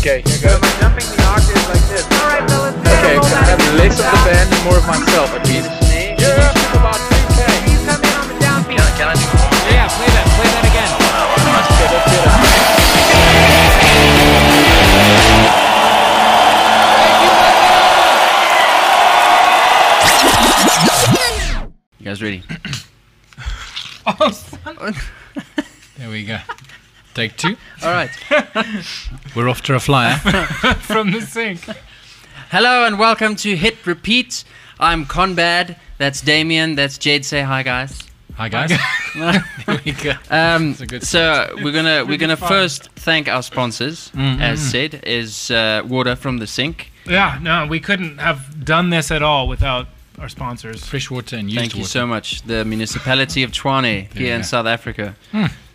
Okay, here goes. I'm jumping the octaves like this. All right, fellas. Okay, can I have less of the band and more of myself, please? Yeah, about 3K. Please come in on the downbeat. Yeah, play that. Play that again. Okay, let's get it. You guys ready? Oh, there we go. Take two. All right. We're off to a flyer. from the sink. Hello and welcome to Hit Repeat. I'm Conbad. That's Damien. That's Jade. Say hi, guys. Hi guys. there we go. Um, a good so we're gonna we're gonna fun. first thank our sponsors. As said, is uh, water from the sink. Yeah, no, we couldn't have done this at all without our sponsors. Fresh water and used Thank you so much. The municipality of Tshwane you here in. South Africa.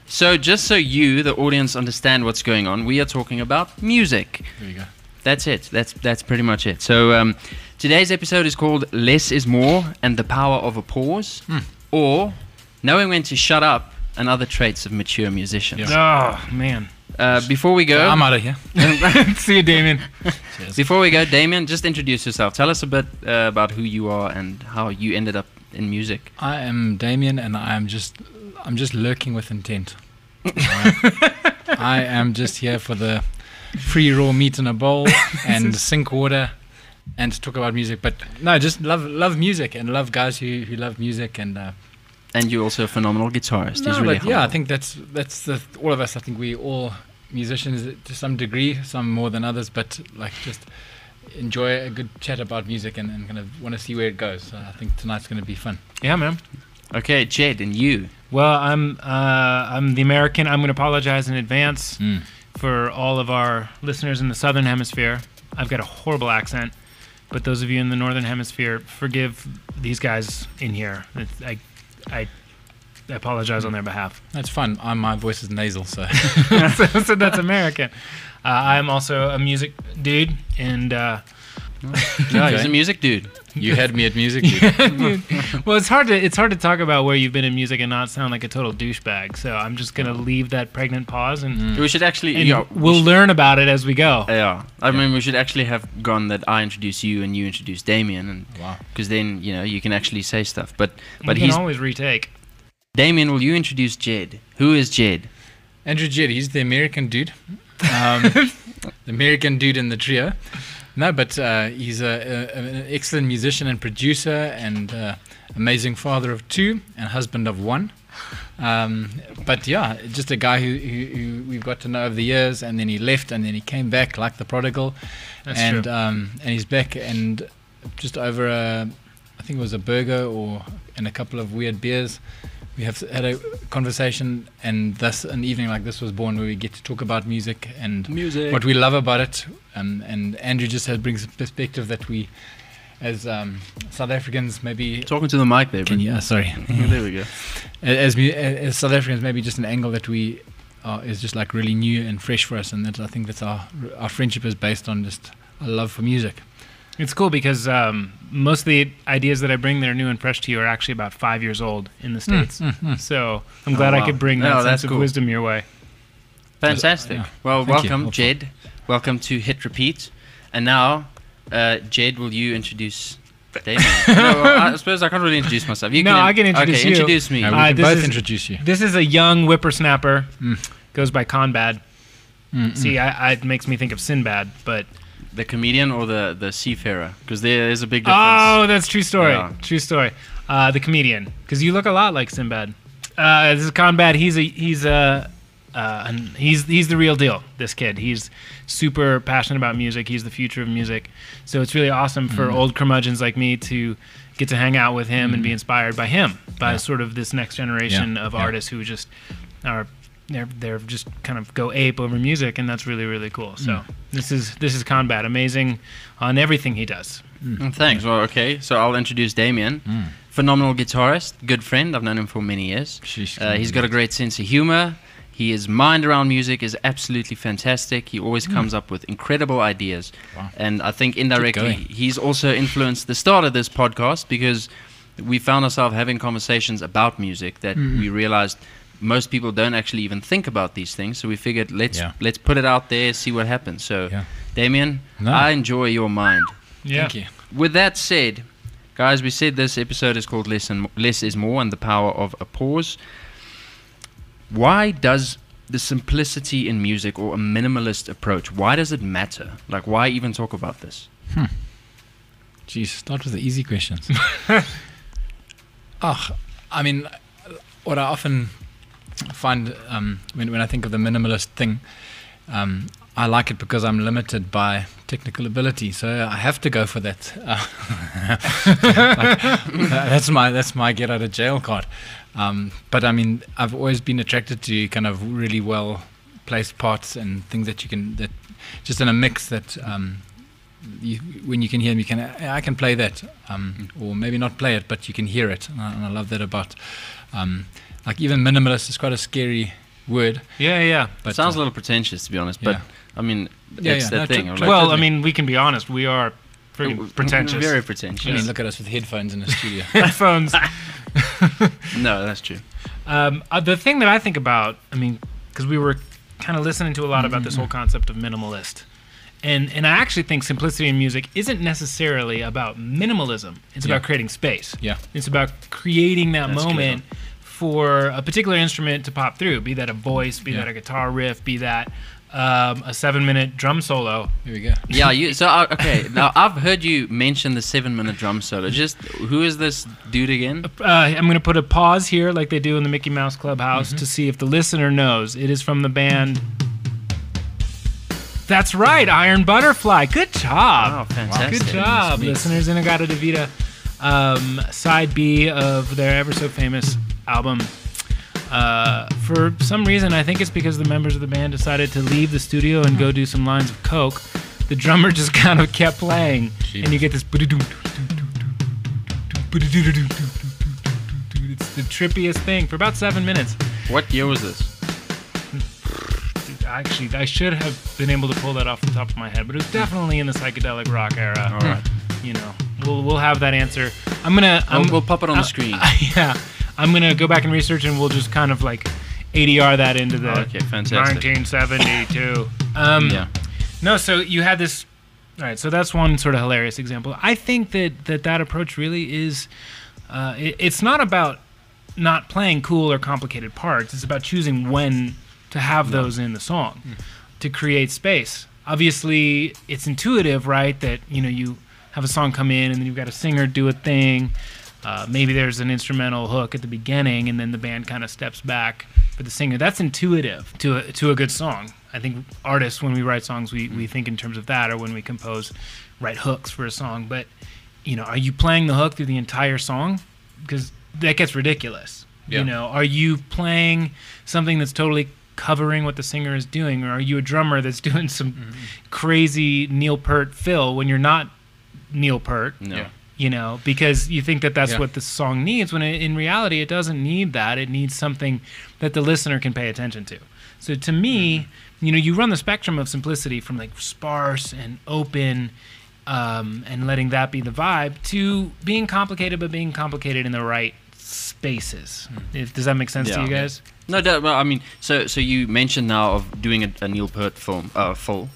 So just so you, the audience, understand what's going on, we are talking about music. There you go. That's it. That's that's pretty much it. So um, today's episode is called "Less Is More" and the power of a pause, or knowing when to shut up and other traits of mature musicians. Oh man. Uh, before we go, I'm out of here. See you, Damien. before we go, Damien, just introduce yourself. Tell us a bit uh, about who you are and how you ended up in music. I am Damien, and I am just, I'm just lurking with intent. I, I am just here for the free raw meat in a bowl and sink water, and to talk about music. But no, just love, love music and love guys who, who love music and. Uh, And you're also a phenomenal guitarist. No, He's really but yeah, I think that's that's the all of us. I think we all musicians to some degree, some more than others, but like just enjoy a good chat about music and, and kind of want to see where it goes. So I think tonight's going to be fun. Yeah, man. Okay, Jed, and you. Well, I'm uh, I'm the American. I'm going to apologize in advance Mm. for all of our listeners in the Southern Hemisphere. I've got a horrible accent, but those of you in the Northern Hemisphere, forgive these guys in here. I, I, I apologize on their behalf. That's fun. I'm, my voice is nasal, so so, so that's American. Uh, I'm also a music dude, and uh, Yeah, he's a music dude. you had me at music. dude. well, it's hard to it's hard to talk about where you've been in music and not sound like a total douchebag. So I'm just gonna leave that pregnant pause, and, We should actually. and yeah, we we'll should- learn about it as we go. Yeah, I mean, we should actually have gone that I introduce you and you introduce Damien, and Wow. because then you know you can actually say stuff. But we but can he's always retake. Damien. Will you introduce Jed? Who is Jed? Andrew Jed, he's the American dude, um, the American dude in the trio. No, but uh, he's a, a, an excellent musician and producer, and uh, amazing father of two and husband of one. Um, but yeah, just a guy who, who, who we've got to know over the years, and then he left, and then he came back like the prodigal, That's and um, and he's back, and just over a, I think it was a burger or and a couple of weird beers. We have had a conversation, and thus an evening like this was born, where we get to talk about music and Music. what we love about it. Um, and Andrew just has, brings a perspective that we, as um, South Africans, maybe. Talking to the mic there. Can you, uh, sorry. there we go. as, as South Africans, maybe just an angle that we are, is just like really new and fresh for us, and that I think that's our our friendship is based on just a love for music. It's cool because um, most of the ideas that I bring that are new and fresh to you are actually about five years old in the states. So I'm glad Oh, I could bring that that's sense of cool. wisdom your way. Fantastic. Yeah. Well, Thank welcome, Well, Jed. Welcome to Hit Repeat. And now, uh, Jed, will you introduce Damien? no, well, I suppose I can't really introduce myself. You No, can I can introduce okay, you. introduce me. Uh, we Uh, can both is- introduce you. This is a young whippersnapper. Mm. Goes by Conbad. Mm, See, I, I, it makes me think of Sinbad, but the comedian or the, the seafarer? Because there is a big difference. oh, that's true story. Yeah. True story. Uh, the comedian, because you look a lot like Sinbad. Uh, this is Conbad. He's a he's a uh, and he's he's the real deal. This kid. He's super passionate about music. He's the future of music. So it's really awesome for Mm. old curmudgeons like me to get to hang out with him and be inspired by him, by Yeah. sort of this next generation of yeah. artists who just are they're they're just kind of go ape over music, and that's really really cool. So this is this is Conbad amazing on everything he does. Mm, Thanks. Well, okay. So I'll introduce Damien. Mm. Phenomenal guitarist, good friend. I've known him for many years. Uh, he's got a great sense of humor. He his mind around music is absolutely fantastic. He always comes up with incredible ideas, Wow. and I think indirectly he's also influenced the start of this podcast because we found ourselves having conversations about music that we realized most people don't actually even think about these things. So we figured let's Yeah. let's put it out there, see what happens. So, Yeah. Damien, No. I enjoy your mind. Yeah. Thank you. With that said, guys, we said this episode is called Less, and, Less is More and the Power of a Pause. Why does the simplicity in music or a minimalist approach, why does it matter? Like, why even talk about this? Hmm. Jeez, start with the easy questions. oh, I mean, what I often find um, when, when I think of the minimalist thing, um, I like it because I'm limited by technical ability, so I have to go for that. Uh, like, uh, that's my that's my get out of jail card. Um, but I mean, I've always been attracted to kind of really well placed parts and things that you can that just in a mix that um, you, when you can hear them, you can I can play that, um, or maybe not play it, but you can hear it, and I, and I love that about um, like even minimalist is quite a scary word. Yeah, yeah. But it sounds a uh, little pretentious, to be honest, yeah. but I mean, Yeah, it's yeah, that no, thing. tr- of like- well, I mean, we can be honest. We are freaking pretentious. Very I pretentious. mean, look at us with headphones in the studio. headphones. No, that's true. Um, uh, the thing that I think about, I mean, because we were kind of listening to a lot about this whole concept of minimalist, and and I actually think simplicity in music isn't necessarily about minimalism. It's Yeah. about creating space. Yeah. It's about creating that That's moment for a particular instrument to pop through. Be that a voice, be Yeah. that a guitar riff, be that um, a seven-minute drum solo. Here we go. Yeah, you. So uh, okay, now I've heard you mention the seven-minute drum solo. Just who is this dude again? Uh, I'm going to put a pause here, like they do in the Mickey Mouse Clubhouse, Mm-hmm. to see if the listener knows. It is from the band. That's right, Iron Butterfly. Good job. Oh, fantastic! Good job, listeners. In-A-Gadda-Da-Vida, um, side B of their ever so famous album. Uh, for some reason, I think it's because the members of the band decided to leave the studio and go do some lines of coke. The drummer just kind of kept playing, and you get this. It's the trippiest thing for about seven minutes. What year was this? Actually, I should have been able to pull that off the top of my head, but it was definitely in the psychedelic rock era. All right. You know, we'll we'll have that answer. I'm gonna. We'll, I'm, we'll pop it on uh, the screen. yeah, I'm gonna go back and research, and we'll just kind of like ADR that into the Okay, fantastic. 1972. Um, yeah. No, so you had this. All right, so that's one sort of hilarious example. I think that that, that approach really is. Uh, it, it's not about not playing cool or complicated parts. It's about choosing when to have those in the song to create space. Obviously, it's intuitive, right? That you know you have a song come in and then you've got a singer do a thing. Uh, maybe there's an instrumental hook at the beginning, and then the band kind of steps back for the singer. That's intuitive to a, to a good song. I think artists, when we write songs, we, we think in terms of that, or when we compose, write hooks for a song. But you know, are you playing the hook through the entire song? Because that gets ridiculous. Yeah. You know, are you playing something that's totally covering what the singer is doing, or are you a drummer that's doing some mm-hmm. crazy Neil Peart fill when you're not Neil Peart? No. Yeah. you know, because you think that that's Yeah. what the song needs, when it, in reality it doesn't need that. It needs something that the listener can pay attention to. So to me, mm-hmm. you know, you run the spectrum of simplicity from like sparse and open, um, and letting that be the vibe, to being complicated, but being complicated in the right spaces. Hmm. If, does that make sense to you guys? No, that, well, I mean, so so you mentioned now of doing a, a Neil Peart film, uh, full,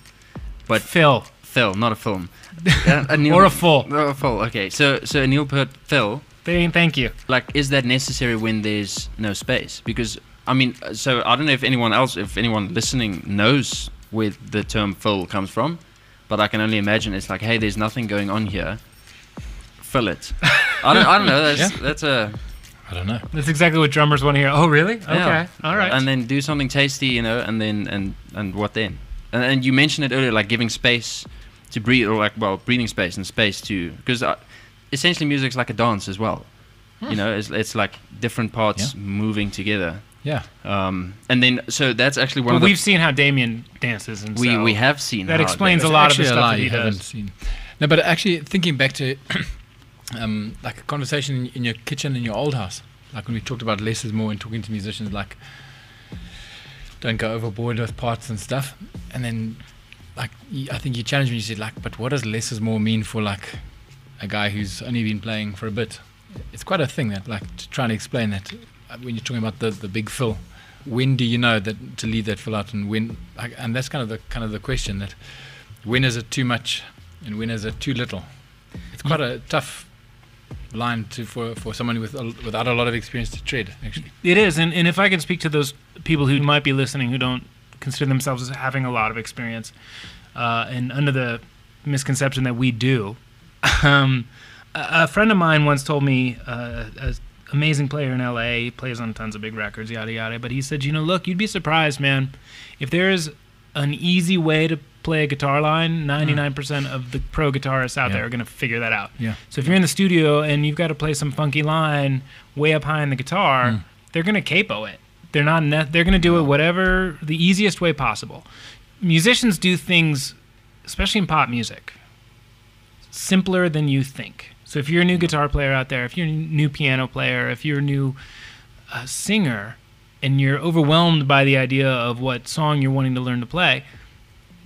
but Phil Phil, not a film, Uh, a Neil, or a full. Oh, a full. Okay, so so a Neil Peart Phil, Thank you. like, is that necessary when there's no space? Because I mean, uh, so I don't know if anyone else, if anyone listening knows where the term fill comes from, but I can only imagine it's like, hey, there's nothing going on here. Fill it. I don't. I don't know. That's Yeah. that's a I don't know. That's exactly what drummers want to hear. Oh, really? Okay. Yeah. All right. and then do something tasty, you know, and then and and what then? And, and you mentioned it earlier, like giving space to breathe, or like well, breathing space and space to because uh, essentially music's like a dance as well. You know, it's it's like different parts Yeah. moving together. Yeah. Um, and then so that's actually one But of we've seen how Damien dances, and we so we have seen that how explains a lot of the actually stuff lie that he you haven't does. seen. No, but actually thinking back to um, like a conversation in, in your kitchen in your old house, like when we talked about less is more and talking to musicians, like don't go overboard with parts and stuff, and then like I think you challenged me. You said like, but what does less is more mean for like a guy who's only been playing for a bit? It's quite a thing that like to try and explain that uh, when you're talking about the the big fill. when do you know that to leave that fill out, and when? like, And that's kind of the kind of the question that when is it too much, and when is it too little? It's quite a tough line to for for someone with a, without a lot of experience to tread. Actually, It is, and, and if I can speak to those people who might be listening who don't consider themselves as having a lot of experience, uh, and under the misconception that we do, um, a, a friend of mine once told me, uh, an amazing player in LA, plays on tons of big records, yada yada. But he said, you know, look, you'd be surprised, man, if there is an easy way to play a guitar line, ninety nine percent of the pro guitarists out Yeah. there are going to figure that out. Yeah. So if you're in the studio and you've got to play some funky line way up high in the guitar, Mm. they're going to capo it. They're not. Ne- they're going to do it whatever the easiest way possible. Musicians do things, especially in pop music, simpler than you think. So if you're a new guitar player out there, if you're a new piano player, if you're a new uh, singer, and you're overwhelmed by the idea of what song you're wanting to learn to play,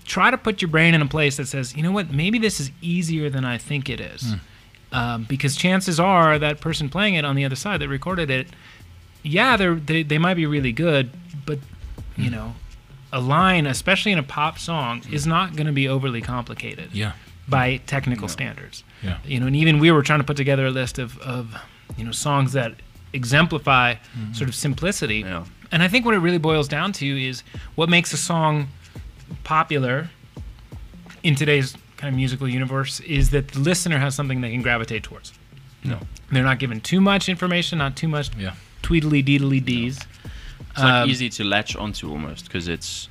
try to put your brain in a place that says, you know what, maybe this is easier than I think it is. Hmm. Um, because chances are that person playing it on the other side that recorded it, yeah, they're, they they might be really good, but you hmm. know, a line, especially in a pop song, hmm. is not going to be overly complicated yeah, by technical standards. yeah, You know, and even we were trying to put together a list of, of you know songs that exemplify sort of simplicity. Yeah. And I think what it really boils down to is what makes a song popular in today's kind of musical universe is that the listener has something they can gravitate towards. No. They're not given too much information, not too much yeah. tweedly deedly dees. It's like Um, easy to latch onto almost because it's,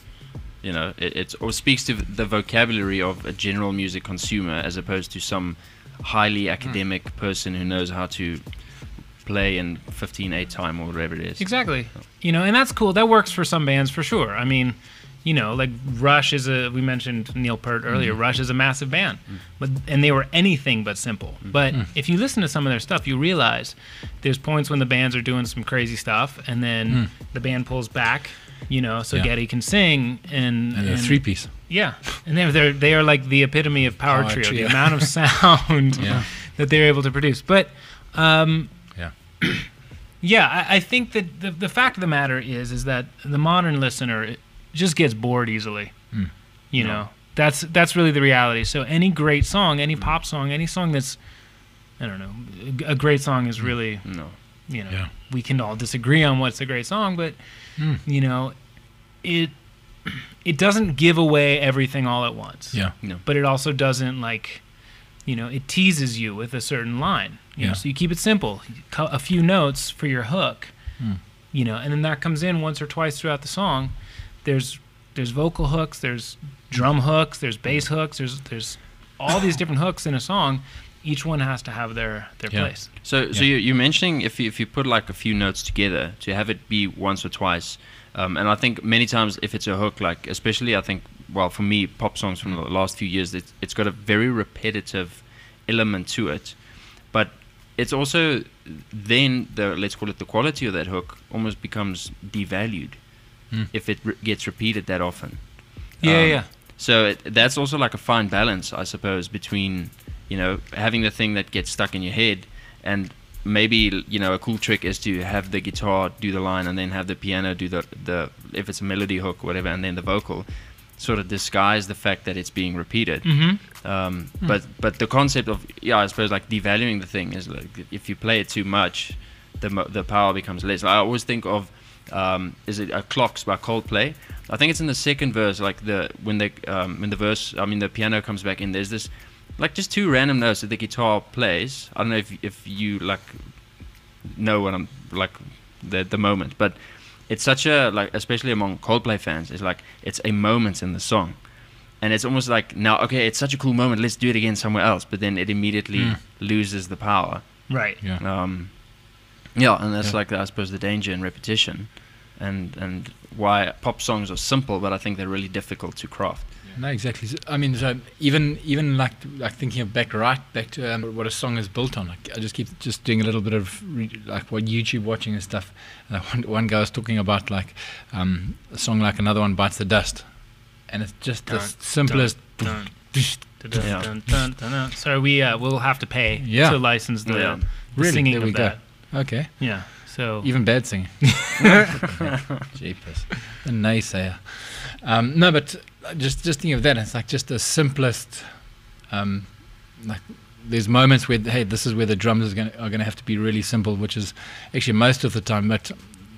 you know, it it's, or speaks to the vocabulary of a general music consumer as opposed to some highly academic person who knows how to play in 15 8 time or whatever it is. Exactly. You know, and that's cool. That works for some bands for sure. I mean, you know, like Rush is a we mentioned Neil Peart earlier. Mm-hmm. Rush is a massive band. Mm-hmm. But and they were anything but simple. Mm-hmm. But mm. if you listen to some of their stuff, you realize there's points when the bands are doing some crazy stuff and then mm. the band pulls back, you know, so Yeah. Geddy can sing and And a three piece. yeah, and they're they're they are like the epitome of power, Power trio, trio. The amount of sound Yeah. that they're able to produce. But um, Yeah. yeah, I, I think that the the fact of the matter is is that the modern listener just gets bored easily. Mm. You know, that's that's really the reality. So any great song, any pop song, any song that's I don't know, a great song is really No. you know Yeah. we can all disagree on what's a great song but Mm. you know it it doesn't give away everything all at once Yeah. No. but it also doesn't like you know it teases you with a certain line you know Yeah. so you keep it simple Cu- a few notes for your hook Mm. you know and then that comes in once or twice throughout the song there's there's vocal hooks there's drum hooks there's bass hooks there's there's all these different hooks in a song each one has to have their their Yeah. place So, so Yeah. you, you're mentioning if you, if you put like a few notes together to have it be once or twice, um, and I think many times if it's a hook, like especially I think, well, for me, pop songs from the last few years, it's, it's got a very repetitive element to it, but it's also then the let's call it the quality of that hook almost becomes devalued Mm. if it re- gets repeated that often. yeah Um, yeah So it, that's also like a fine balance, I suppose, between you know having the thing that gets stuck in your head, and maybe you know a cool trick is to have the guitar do the line and then have the piano do the the if it's a melody hook or whatever, and then the vocal sort of disguise the fact that it's being repeated. mm-hmm Um, But but the concept of yeah, I suppose like devaluing the thing is like if you play it too much, the the power becomes less. I always think of um, is it uh, Clocks by Coldplay? I think it's in the second verse, like the when the um, when the verse, I mean the piano comes back in. There's this like just two random notes that the guitar plays. I don't know if if you like know what I'm like the the moment, but it's such a like especially among Coldplay fans, it's like it's a moment in the song and it's almost like now okay it's such a cool moment let's do it again somewhere else but then it immediately Mm. loses the power right Yeah. um, yeah and that's Yeah. like i suppose the danger in repetition and and why pop songs are simple but i think they're really difficult to craft No, exactly. I mean, so even even like like thinking of back right back to um, what a song is built on. Like, I just keep just doing a little bit of re- like what YouTube watching and stuff. And one, one guy was talking about like um, a song like another one bites the dust, and it's just the Dun, simplest. dun, Dun. So we uh, will have to pay Yeah. to license the, Yeah. the Really? singing There of we go. that. Okay. Yeah. So Even bad singing. Jeepers. The naysayer. Um, no, but just just think of that. It's like just the simplest. Um, like there's moments where hey, this is where the drums is gonna, are going to have to be really simple, which is actually most of the time. But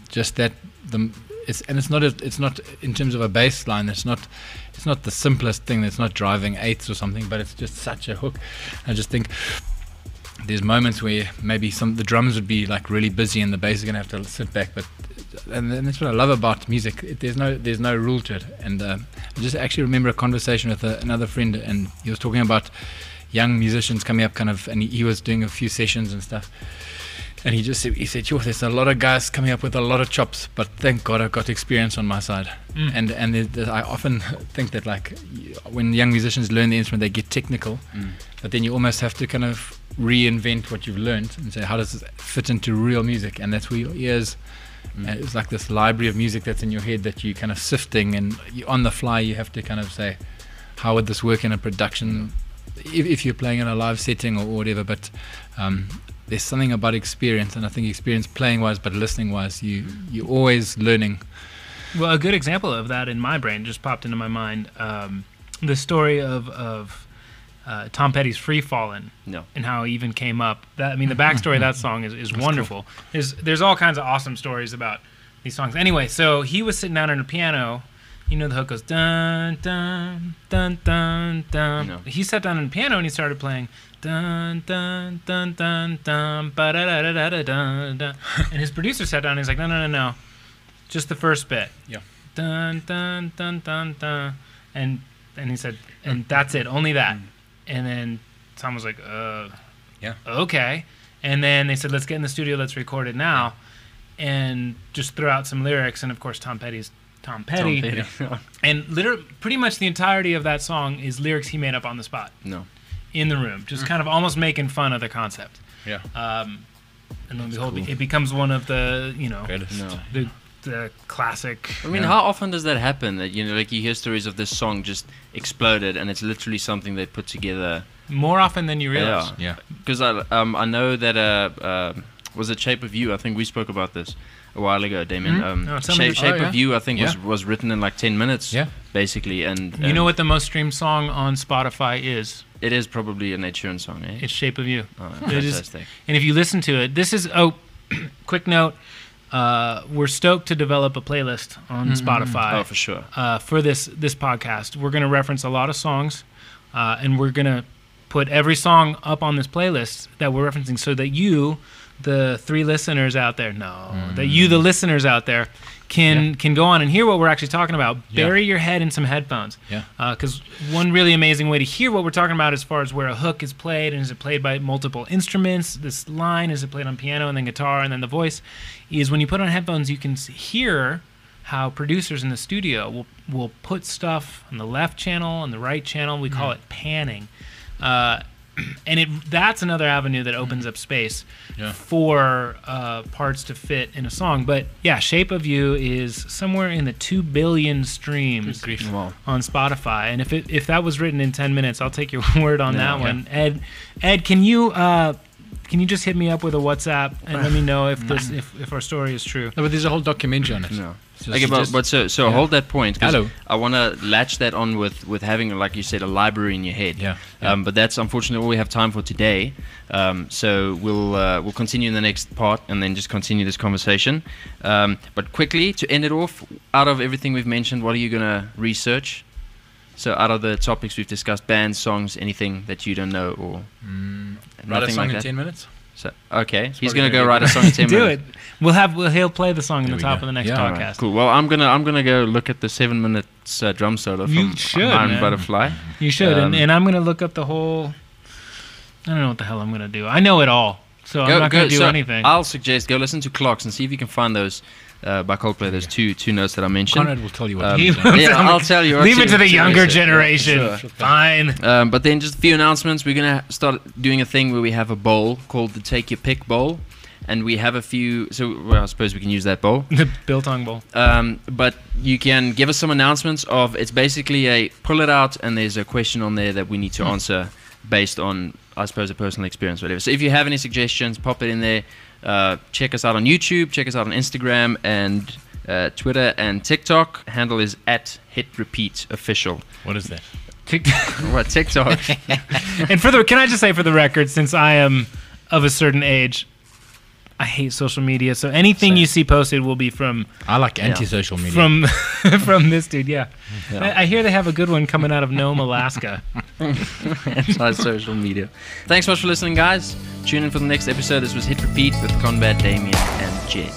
just that the it's and it's not a, it's not in terms of a bass line. It's not it's not the simplest thing. It's not driving eighths or something, but it's just such a hook. I just think there's moments where maybe some the drums would be like really busy and the bass is going to have to sit back but and, and that's what I love about music it, there's no there's no rule to it and uh, I just actually remember a conversation with a, another friend and he was talking about young musicians coming up kind of and he, he was doing a few sessions and stuff and he just said, he said, "Sure, there's a lot of guys coming up with a lot of chops, but thank God I've got experience on my side." Mm. And and it, I often think that like when young musicians learn the instrument, they get technical, Mm. but then you almost have to kind of reinvent what you've learned and say, how does this fit into real music? And that's where your ears. Mm. uh, It's like this library of music that's in your head that you're kind of sifting, and on the fly you have to kind of say, how would this work in a production? If, if you're playing in a live setting or whatever, but um, there's something about experience, and I think experience playing wise, but listening wise, you you're always learning. Well, a good example of that in my brain just popped into my mind. Um, the story of of uh, Tom Petty's "Free Fallin'" No. and how it even came up. That I mean, the backstory of that song is, is wonderful. There's there's all kinds of awesome stories about these songs. Anyway, so he was sitting down at a piano. You know the hook goes dun dun dun dun dun. No. He sat down on the piano and he started playing dun dun dun dun dun ba da da da da da dun dun. And his producer sat down and he's like, no no no no, just the first bit. Yeah. Dun dun dun dun dun. And and he said, and that's it, only that. And then Tom was like, uh, Yeah. okay. And then they said, let's get in the studio, let's record it now, and just throw out some lyrics. And of course, Tom Petty's Tom Petty. Tom Petty. And literally, pretty much the entirety of that song is lyrics he made up on the spot no. in the room, just kind of almost making fun of the concept. Yeah. Um, and then behold, cool. it becomes one of the, you know, No. the, the classic. I mean, Yeah. how often does that happen? That you know, like you hear stories of this song just exploded, and it's literally something they put together. More often than you realize. Yeah. Yeah. Because I um I know that uh, uh was it Shape of You? I think we spoke about this a while ago, Damien. Mhm. Um, No, Shape, Shape Oh, yeah. of You, I think was Yeah. was written in like ten minutes. Yeah. Basically, and, You know what the most streamed song on Spotify is? It is probably an Ed Sheeran song, eh? It's Shape of You. oh, it is- fantastic. And if you listen to it, this is oh, quick note. Uh, we're stoked to develop a playlist on Spotify Oh, for sure. uh, for this this podcast. We're going to reference a lot of songs, uh, and we're going to put every song up on this playlist that we're referencing, so that you, the three listeners out there, no, that you, the listeners out there, can can go on and hear what we're actually talking about. Yeah. Bury your head in some headphones. Yeah. Because one really amazing way to hear what we're talking about, as far as where a hook is played, and is it played by multiple instruments? This line is it played on piano and then guitar and then the voice? Is when you put on headphones, you can hear how producers in the studio will will put stuff on the left channel and the right channel. We call it panning. Uh, and it that's another avenue that opens up space Yeah. for uh, parts to fit in a song. But yeah, "Shape of You" is somewhere in the two billion streams Good grief. Wow. on Spotify. And if it, if that was written in ten minutes, I'll take your word on Yeah. that Yeah. one. Ed, Ed, can you uh, can you just hit me up with a WhatsApp and let me know if this if, if our story is true? No, but there's a whole documentary on it. No. So Okay, but, just- but so so yeah. hold that point. Hello. I want to latch that on with with having like you said a library in your head. Yeah, yeah. Um, but that's unfortunately all we have time for today. Um, so we'll uh, we'll continue in the next part and then just continue this conversation. Um, but quickly to end it off, out of everything we've mentioned, what are you gonna research? So out of the topics we've discussed, bands, songs, anything that you don't know or Mm, write a nothing song like in that? ten minutes. So okay, he's gonna gonna go write a song in ten Do minutes. it. We'll have we'll, he'll play the song in the top go. of the next Yeah. All right, podcast. cool. Well, I'm gonna I'm gonna go look at the seven minutes uh, drum solo from You should, Iron man. Butterfly. You should, Um, and, and I'm gonna look up the whole. I don't know what the hell I'm gonna do. I know it all, so I'm not gonna do so anything. I'll suggest go listen to Clocks and see if you can find those uh, by Coldplay. Those two two notes that I mentioned. Conrad will tell you what Um, to He do. will yeah, I'll tell you. Leave it to the younger generation. Yeah, sure. Fine. Um, but then just a few announcements. We're gonna start doing a thing where we have a bowl called the Take Your Pick Bowl, and we have a few. So well, I suppose we can use that bowl. The Biltong Bowl. Um, but you can give us some announcements of. It's basically a pull it out, and there's a question on there that we need to answer based on, I suppose, a personal experience, whatever. So if you have any suggestions, pop it in there. Uh, check us out on YouTube. Check us out on Instagram and uh, Twitter and TikTok. Handle is at Hit Repeat Official. What is that? Tick- What TikTok? and for the can I just say for the record, since I am of a certain age, I hate social media. So anything Same. you see posted will be from I like anti-social media. from from this dude. Yeah, Yeah. I, I hear they have a good one coming out of Nome, Alaska. Anti-social media. Thanks so much for listening, guys. Tune in for the next episode. This was Hit Repeat with Conrad, Damien, and Jed.